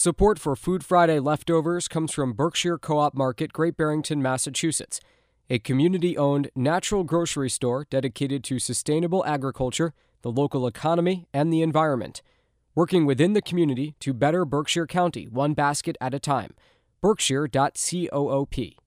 Support for Food Friday leftovers comes from Berkshire Co op Market, Great Barrington, Massachusetts, a community owned natural grocery store dedicated to sustainable agriculture, the local economy, and the environment. Working within the community to better Berkshire County, one basket at a time. Berkshire.coop.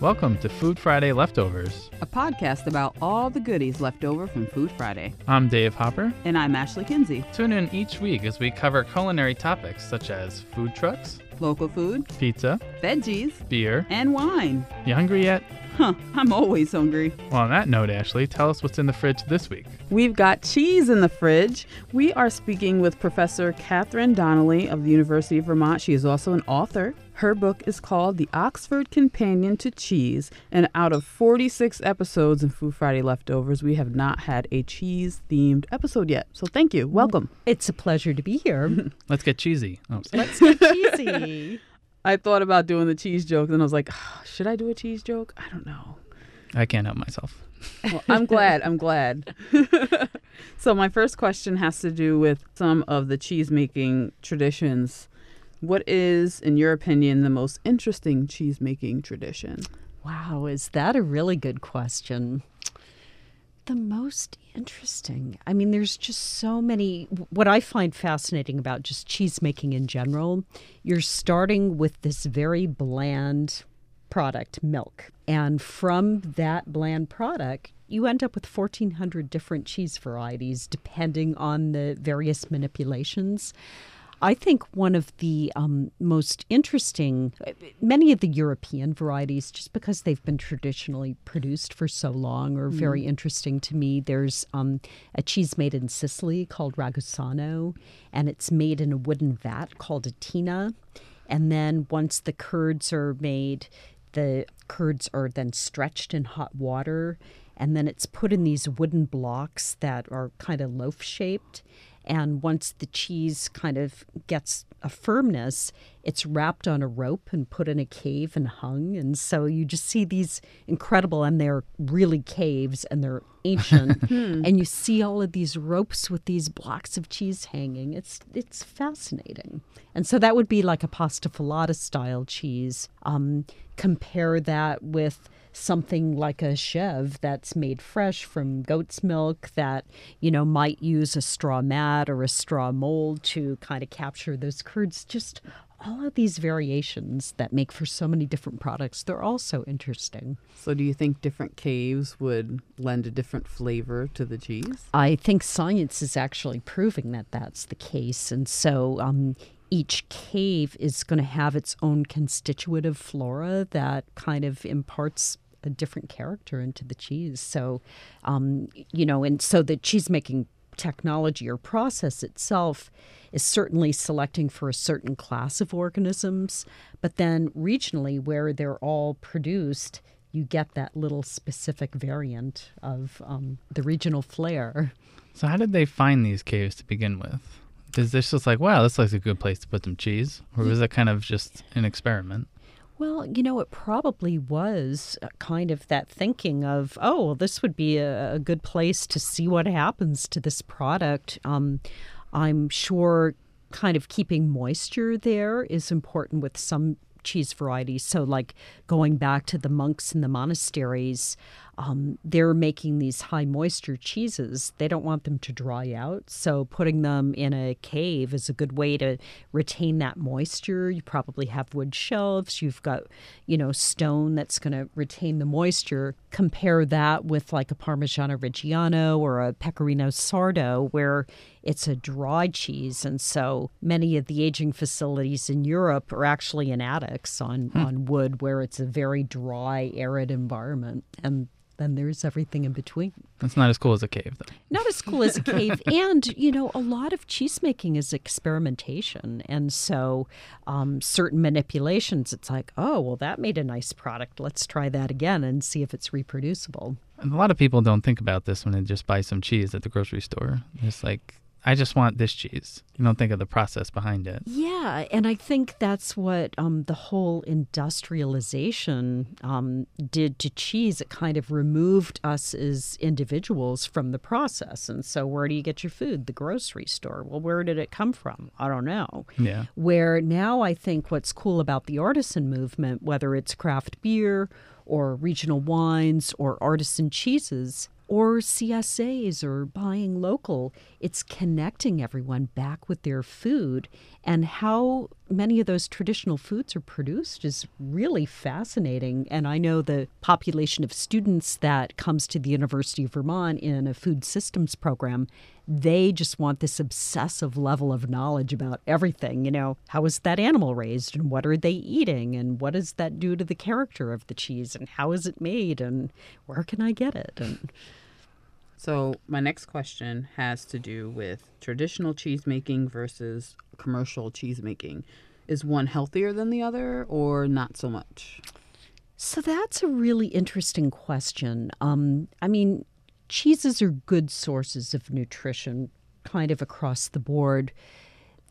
Welcome to Food Friday Leftovers. a podcast about all the goodies left over from Food Friday. I'm Dave Hopper. And I'm Ashley Kinsey. Tune in each week as we cover culinary topics such as food trucks, Local food, pizza, veggies, beer. and wine. You hungry yet? Huh, I'm always hungry. Well, on that note, Ashley, tell us what's in the fridge this week. We've got cheese in the fridge. We are speaking with Professor Catherine Donnelly of the University of Vermont. She is also an author. Her book is called The Oxford Companion to Cheese. And out of 46 episodes in Food Friday Leftovers, we have not had a cheese themed episode yet. So thank you. Welcome. It's a pleasure to be here. Let's get cheesy. Oh. Let's get cheesy. I thought about doing the cheese joke, and I was like, "Ah, should I do a cheese joke? I don't know. I can't help myself. Well, I'm glad. I'm glad. so my first question has to do with some of the cheese making traditions. What is, in your opinion, the most interesting cheese making tradition? Wow, is that a really good question? The most interesting. I mean, there's just so many. What I find fascinating about just cheese making in general, you're starting with this very bland product, milk. And from that bland product, you end up with 1,400 different cheese varieties depending on the various manipulations. I think one of the um, most interesting, many of the European varieties, just because they've been traditionally produced for so long, are very interesting to me. There's um, a cheese made in Sicily called Ragusano, and it's made in a wooden vat called a tina. And then once the curds are made, the curds are then stretched in hot water, and then it's put in these wooden blocks that are kind of loaf shaped. And once the cheese kind of gets a firmness, it's wrapped on a rope and put in a cave and hung. And so you just see these incredible, and they're really caves and they're ancient. and you see all of these ropes with these blocks of cheese hanging. It's it's fascinating. And so that would be like a pasta filata style cheese. Um, compare that with something like a chev that's made fresh from goat's milk that you know might use a straw mat or a straw mold to kind of capture those curds just all of these variations that make for so many different products they're all so interesting So, do you think different caves would lend a different flavor to the cheese? i think science is actually proving that that's the case and so um, each cave is going to have its own constitutive flora that kind of imparts a different character into the cheese. So, um, you know, and so the cheese making technology or process itself is certainly selecting for a certain class of organisms, but then regionally, where they're all produced, you get that little specific variant of um, the regional flair. So, how did they find these caves to begin with? Is this just like, wow, this looks like a good place to put some cheese? Or was it kind of just an experiment? Well, you know, it probably was uh, kind of that thinking of, oh, well, this would be a, good place to see what happens to this product. Um, I'm sure kind of keeping moisture there is important with some cheese varieties. So, like going back to the monks in the monasteries, um, they're making these high moisture cheeses. They don't want them to dry out. So, putting them in a cave is a good way to retain that moisture. You probably have wood shelves. You've got, you know, stone that's going to retain the moisture. Compare that with like a Parmigiano Reggiano or a Pecorino Sardo, where it's a dry cheese. And so many of the aging facilities in Europe are actually in attics on, on wood where it's a very dry, arid environment. And then there's everything in between. That's not as cool as a cave, though. Not as cool as a cave. and, you know, a lot of cheese making is experimentation. And so um, certain manipulations, it's like, oh, well, that made a nice product. Let's try that again and see if it's reproducible. And a lot of people don't think about this when they just buy some cheese at the grocery store. It's like, I just want this cheese. You don't think of the process behind it. Yeah, and I think that's what um, the whole industrialization um, did to cheese. It kind of removed us as individuals from the process. And so, where do you get your food? The grocery store. Well, where did it come from? I don't know. Yeah. Where now I think what's cool about the artisan movement, whether it's craft beer or regional wines or artisan cheeses, or CSAs or buying local. It's connecting everyone back with their food. And how many of those traditional foods are produced is really fascinating. And I know the population of students that comes to the University of Vermont in a food systems program, they just want this obsessive level of knowledge about everything. You know, how is that animal raised and what are they eating and what does that do to the character of the cheese and how is it made and where can I get it? And So, my next question has to do with traditional cheese making versus commercial cheese making. Is one healthier than the other or not so much? So that's a really interesting question. Um, I mean, cheeses are good sources of nutrition kind of across the board.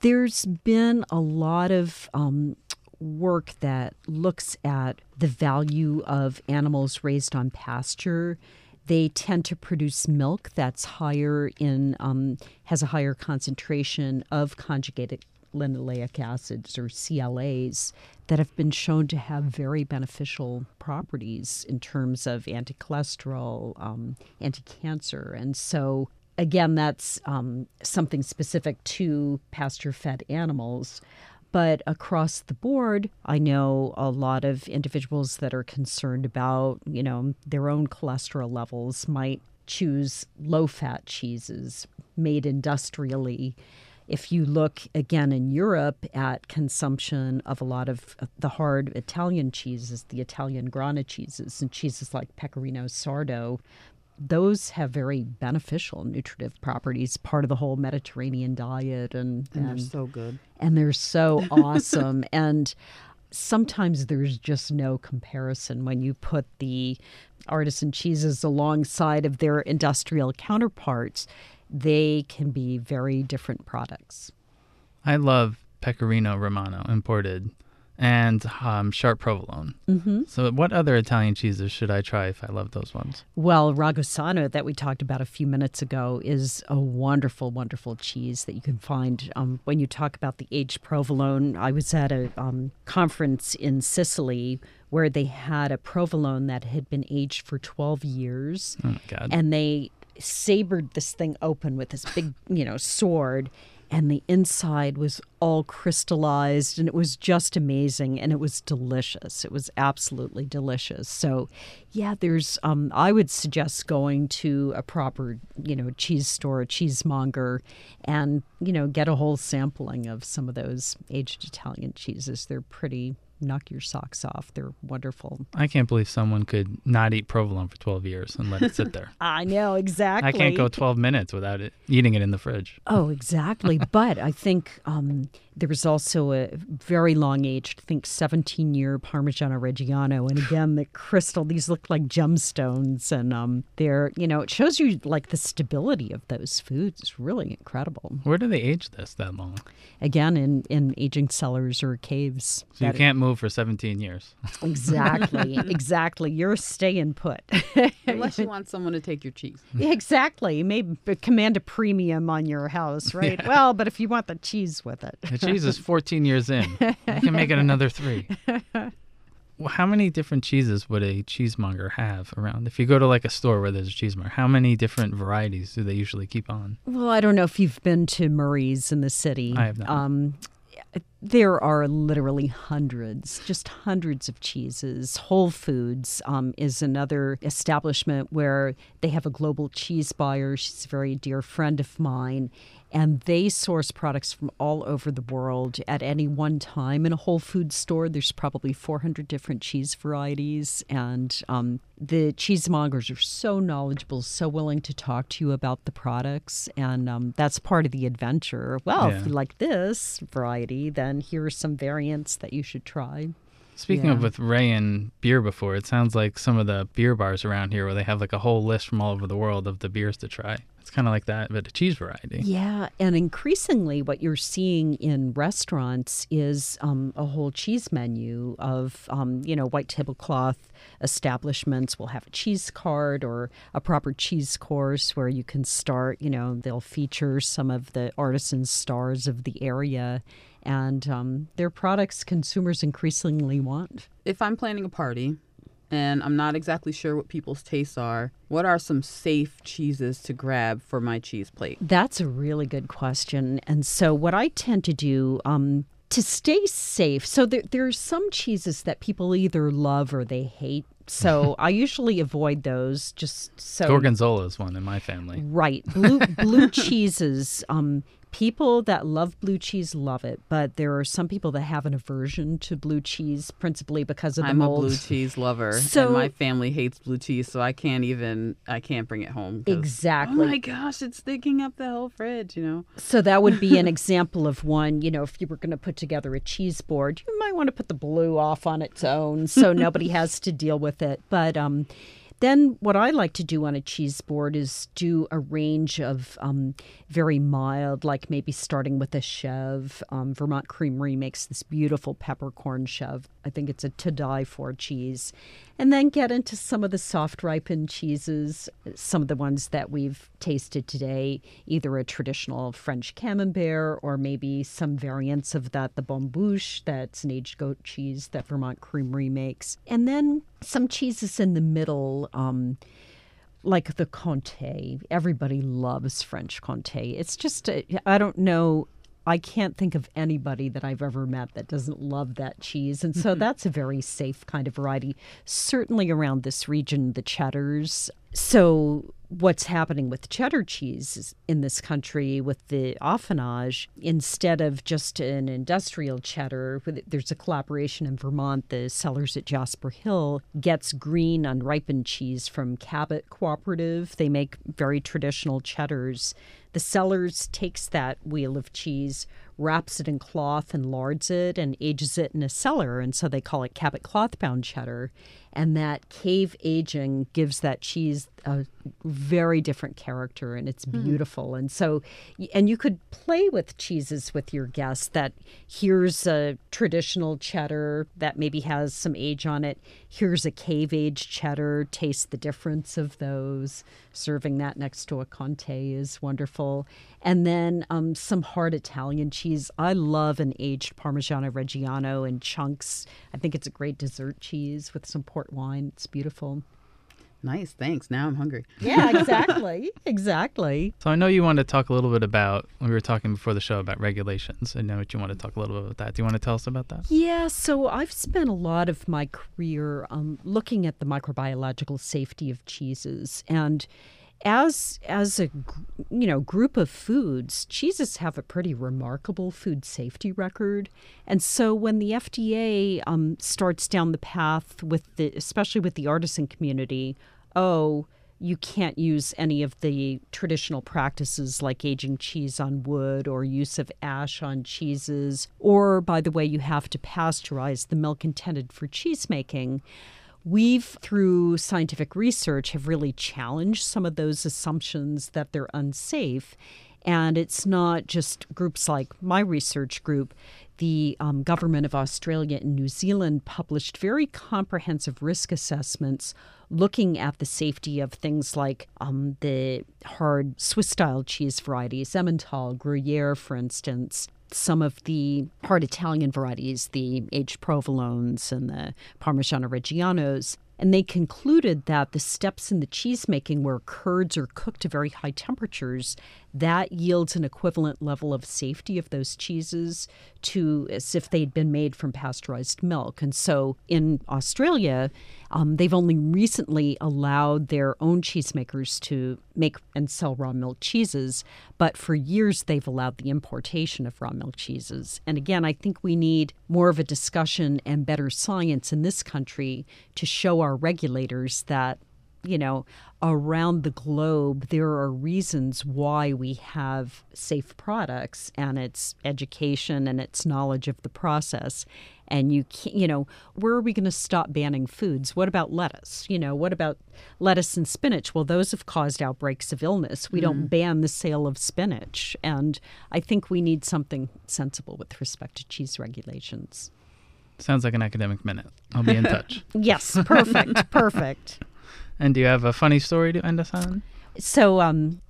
There's been a lot of um, work that looks at the value of animals raised on pasture. They tend to produce milk that's higher in, um, has a higher concentration of conjugated linoleic acids or CLAs that have been shown to have very beneficial properties in terms of anti cholesterol, um, anti cancer. And so, again, that's um, something specific to pasture fed animals. But across the board, I know a lot of individuals that are concerned about, you know, their own cholesterol levels might choose low fat cheeses made industrially if you look again in Europe at consumption of a lot of uh, the hard Italian cheeses, the Italian Grana cheeses, and cheeses like Pecorino Sardo, those have very beneficial nutritive properties, part of the whole Mediterranean diet, and And they're so good. and they're so awesome. And sometimes there's just no comparison when you put the artisan cheeses alongside of their industrial counterparts. They can be very different products. I love Pecorino Romano imported and um, Sharp Provolone. Mm-hmm. So, what other Italian cheeses should I try if I love those ones? Well, Ragusano that we talked about a few minutes ago is a wonderful, wonderful cheese that you can find um, when you talk about the aged provolone. I was at a um, conference in Sicily where they had a provolone that had been aged for 12 years. Oh God. and they sabered this thing open with this big, you know, sword. And the inside was all crystallized, and it was just amazing, and it was delicious. It was absolutely delicious. So, yeah, there's. Um, I would suggest going to a proper, you know, cheese store, a cheesemonger, and you know, get a whole sampling of some of those aged Italian cheeses. They're pretty knock your socks off. They're wonderful. I can't believe someone could not eat provolone for 12 years and let it sit there. I know exactly. I can't go 12 minutes without it eating it in the fridge. Oh, exactly. but I think um, there was also a very long aged, I think 17 year Parmigiano Reggiano. And again, the crystal, these look like gemstones. And um, they're, you know, it shows you like the stability of those foods. It's really incredible. Where do they age this that long? Again, in, in aging cellars or caves. So you can't move for 17 years. Exactly. exactly. You're staying put. Unless you want someone to take your cheese. exactly. Maybe command a premium on your house, right? Well, but if you want the cheese with it. The cheese is 14 years in. I can make it another three. Well, how many different cheeses would a cheesemonger have around? If you go to like a store where there's a cheesemonger, how many different varieties do they usually keep on? Well, I don't know if you've been to Murray's in the city. I have not. Um, there are literally hundreds, just hundreds of cheeses. Whole Foods um, is another establishment where they have a global cheese buyer. She's a very dear friend of mine. And they source products from all over the world at any one time. In a Whole Foods store, there's probably 400 different cheese varieties. And um, the cheesemongers are so knowledgeable, so willing to talk to you about the products. And um, that's part of the adventure. Well, Yeah. if you like this variety, then here are some variants that you should try. Speaking of with Ray and beer before, it sounds like some of the beer bars around here where they have like a whole list from all over the world of the beers to try. It's kind of like that, but a cheese variety. Yeah, and increasingly, what you're seeing in restaurants is um, a whole cheese menu of, um, you know, white tablecloth establishments will have a cheese card or a proper cheese course where you can start. You know, they'll feature some of the artisan stars of the area, and um, their products consumers increasingly want. If I'm planning a party and I'm not exactly sure what people's tastes are. What are some safe cheeses to grab for my cheese plate? That's a really good question. And so, what I tend to do, um, to stay safe, so there, there are some cheeses that people either love or they hate. So I usually avoid those just so Gorgonzola is one in my family. Right. Blue blue cheeses. Um, people that love blue cheese love it, but there are some people that have an aversion to blue cheese, principally because of the I'm mold. a blue cheese lover, So- and my family hates blue cheese, so I can't even I can't bring it home. Exactly. Oh my gosh, it's sticking up the whole fridge. You know. So that would be an example of one, you know, if you were going to put together a cheese board, you might want to put the blue off on its own so nobody has to deal with it. But um, then what I like to do on a cheese board is do a range of um, very mild, like maybe starting with a chev. Um, Vermont Creamery makes this beautiful peppercorn chev. I think it's a to die for cheese. And then get into some of the soft ripened cheeses, some of the ones that we've tasted today, either a traditional French camembert or maybe some variants of that, the Bonne Bouche, that's an aged goat cheese that Vermont Creamery makes. And then some cheeses in the middle. Um, like the Comté, Everybody loves French Comté. It's just, I I don't know. I can't think of anybody that I've ever met that doesn't love that cheese. And so that's a very safe kind of variety. Certainly around this region, the cheddars. So what's happening with cheddar cheese in this country with the affinage instead of just an industrial cheddar there's a collaboration in vermont the Cellars at jasper hill gets green unripened cheese from cabot cooperative. They make very traditional cheddars. The Cellars takes that wheel of cheese wraps it in cloth and lards it and ages it in a cellar and so they call it cabot cloth bound cheddar and that cave aging gives that cheese a very different character and it's beautiful. And so and you could play with cheeses with your guests that here's a traditional cheddar that maybe has some age on it. Here's a cave aged cheddar. Taste the difference of those. Serving that next to a comté is wonderful. And then um, some hard italian cheese. I love an aged parmigiano reggiano in chunks. I think it's a great dessert cheese with some port wine it's beautiful Nice, thanks. Now I'm hungry. yeah exactly exactly So I know you want to talk a little bit about we were talking before the show about regulations. I know that you want to talk a little bit about that. Do you want to tell us about that? Yeah, so I've spent a lot of my career um, looking at the microbiological safety of cheeses, and as as a you know group of foods, cheeses have a pretty remarkable food safety record, and so when the FDA um, starts down the path with the, especially with the artisan community, oh you can't use any of the traditional practices like aging cheese on wood or use of ash on cheeses. Or, by the way, you have to pasteurize the milk intended for cheese making. We've, through scientific research, have really challenged some of those assumptions that they're unsafe. And it's not just groups like my research group. The um, government of Australia and New Zealand published very comprehensive risk assessments looking at the safety of things like um, the hard Swiss style cheese varieties, Emmental, Gruyere, for instance. Some of the hard Italian varieties, the aged provolones and the Parmigiano Reggianos, and they concluded that the steps in the cheesemaking where curds are cooked to very high temperatures that yields an equivalent level of safety of those cheeses to as if they'd been made from pasteurized milk. And so in australia um, they've only recently allowed their own cheesemakers to make and sell raw milk cheeses but for years they've allowed the importation of raw milk cheeses and again i think we need more of a discussion and better science in this country to show our regulators that you know, around the globe, there are reasons why we have safe products, and it's education and it's knowledge of the process. And you can't, you know, where are we going to stop banning foods? What about lettuce? You know, what about lettuce and spinach? Well, those have caused outbreaks of illness. We don't ban the sale of spinach. And I think we need something sensible with respect to cheese regulations. Sounds like an academic minute. I'll be in touch. Yes, perfect, perfect. And do you have a funny story to end us on? So, um,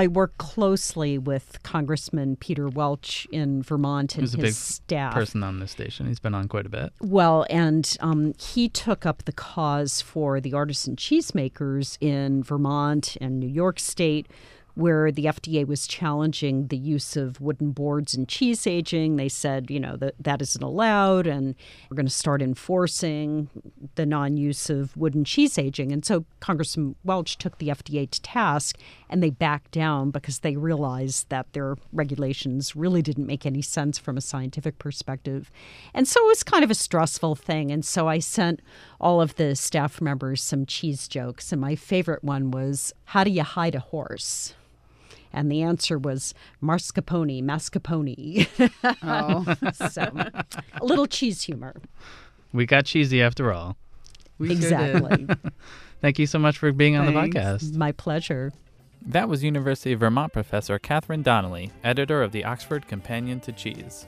I work closely with Congressman Peter Welch in Vermont and Who's a his big staff. Person on this station. He's been on quite a bit. Well, and um, he took up the cause for the artisan cheesemakers in Vermont and New York State, where the FDA was challenging the use of wooden boards in cheese aging. They said, you know, that that isn't allowed, and we're going to start enforcing the non-use of wooden cheese aging. And so Congressman Welch took the FDA to task, and they backed down because they realized that their regulations really didn't make any sense from a scientific perspective. And so it was kind of a stressful thing. And so I sent all of the staff members some cheese jokes, and my favorite one was, "How do you hide a horse?" And the answer was mascarpone, mascarpone. Oh, so a little cheese humor. We got cheesy after all. we sure exactly. Thank you so much for being on the podcast. My pleasure. That was University of Vermont professor Catherine Donnelly, editor of the Oxford Companion to Cheese.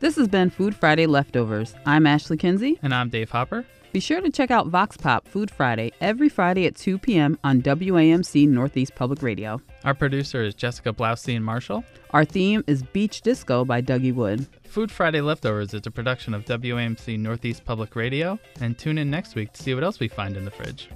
This has been Food Friday Leftovers. I'm Ashley Kinsey. And I'm Dave Hopper. Be sure to check out Vox Pop Food Friday every Friday at 2 p.m. on WAMC Northeast Public Radio. Our producer is Jessica Blaustein Marshall. Our theme is Beach Disco by Dougie Wood. Food Friday Leftovers is a production of WAMC Northeast Public Radio. And tune in next week to see what else we find in the fridge.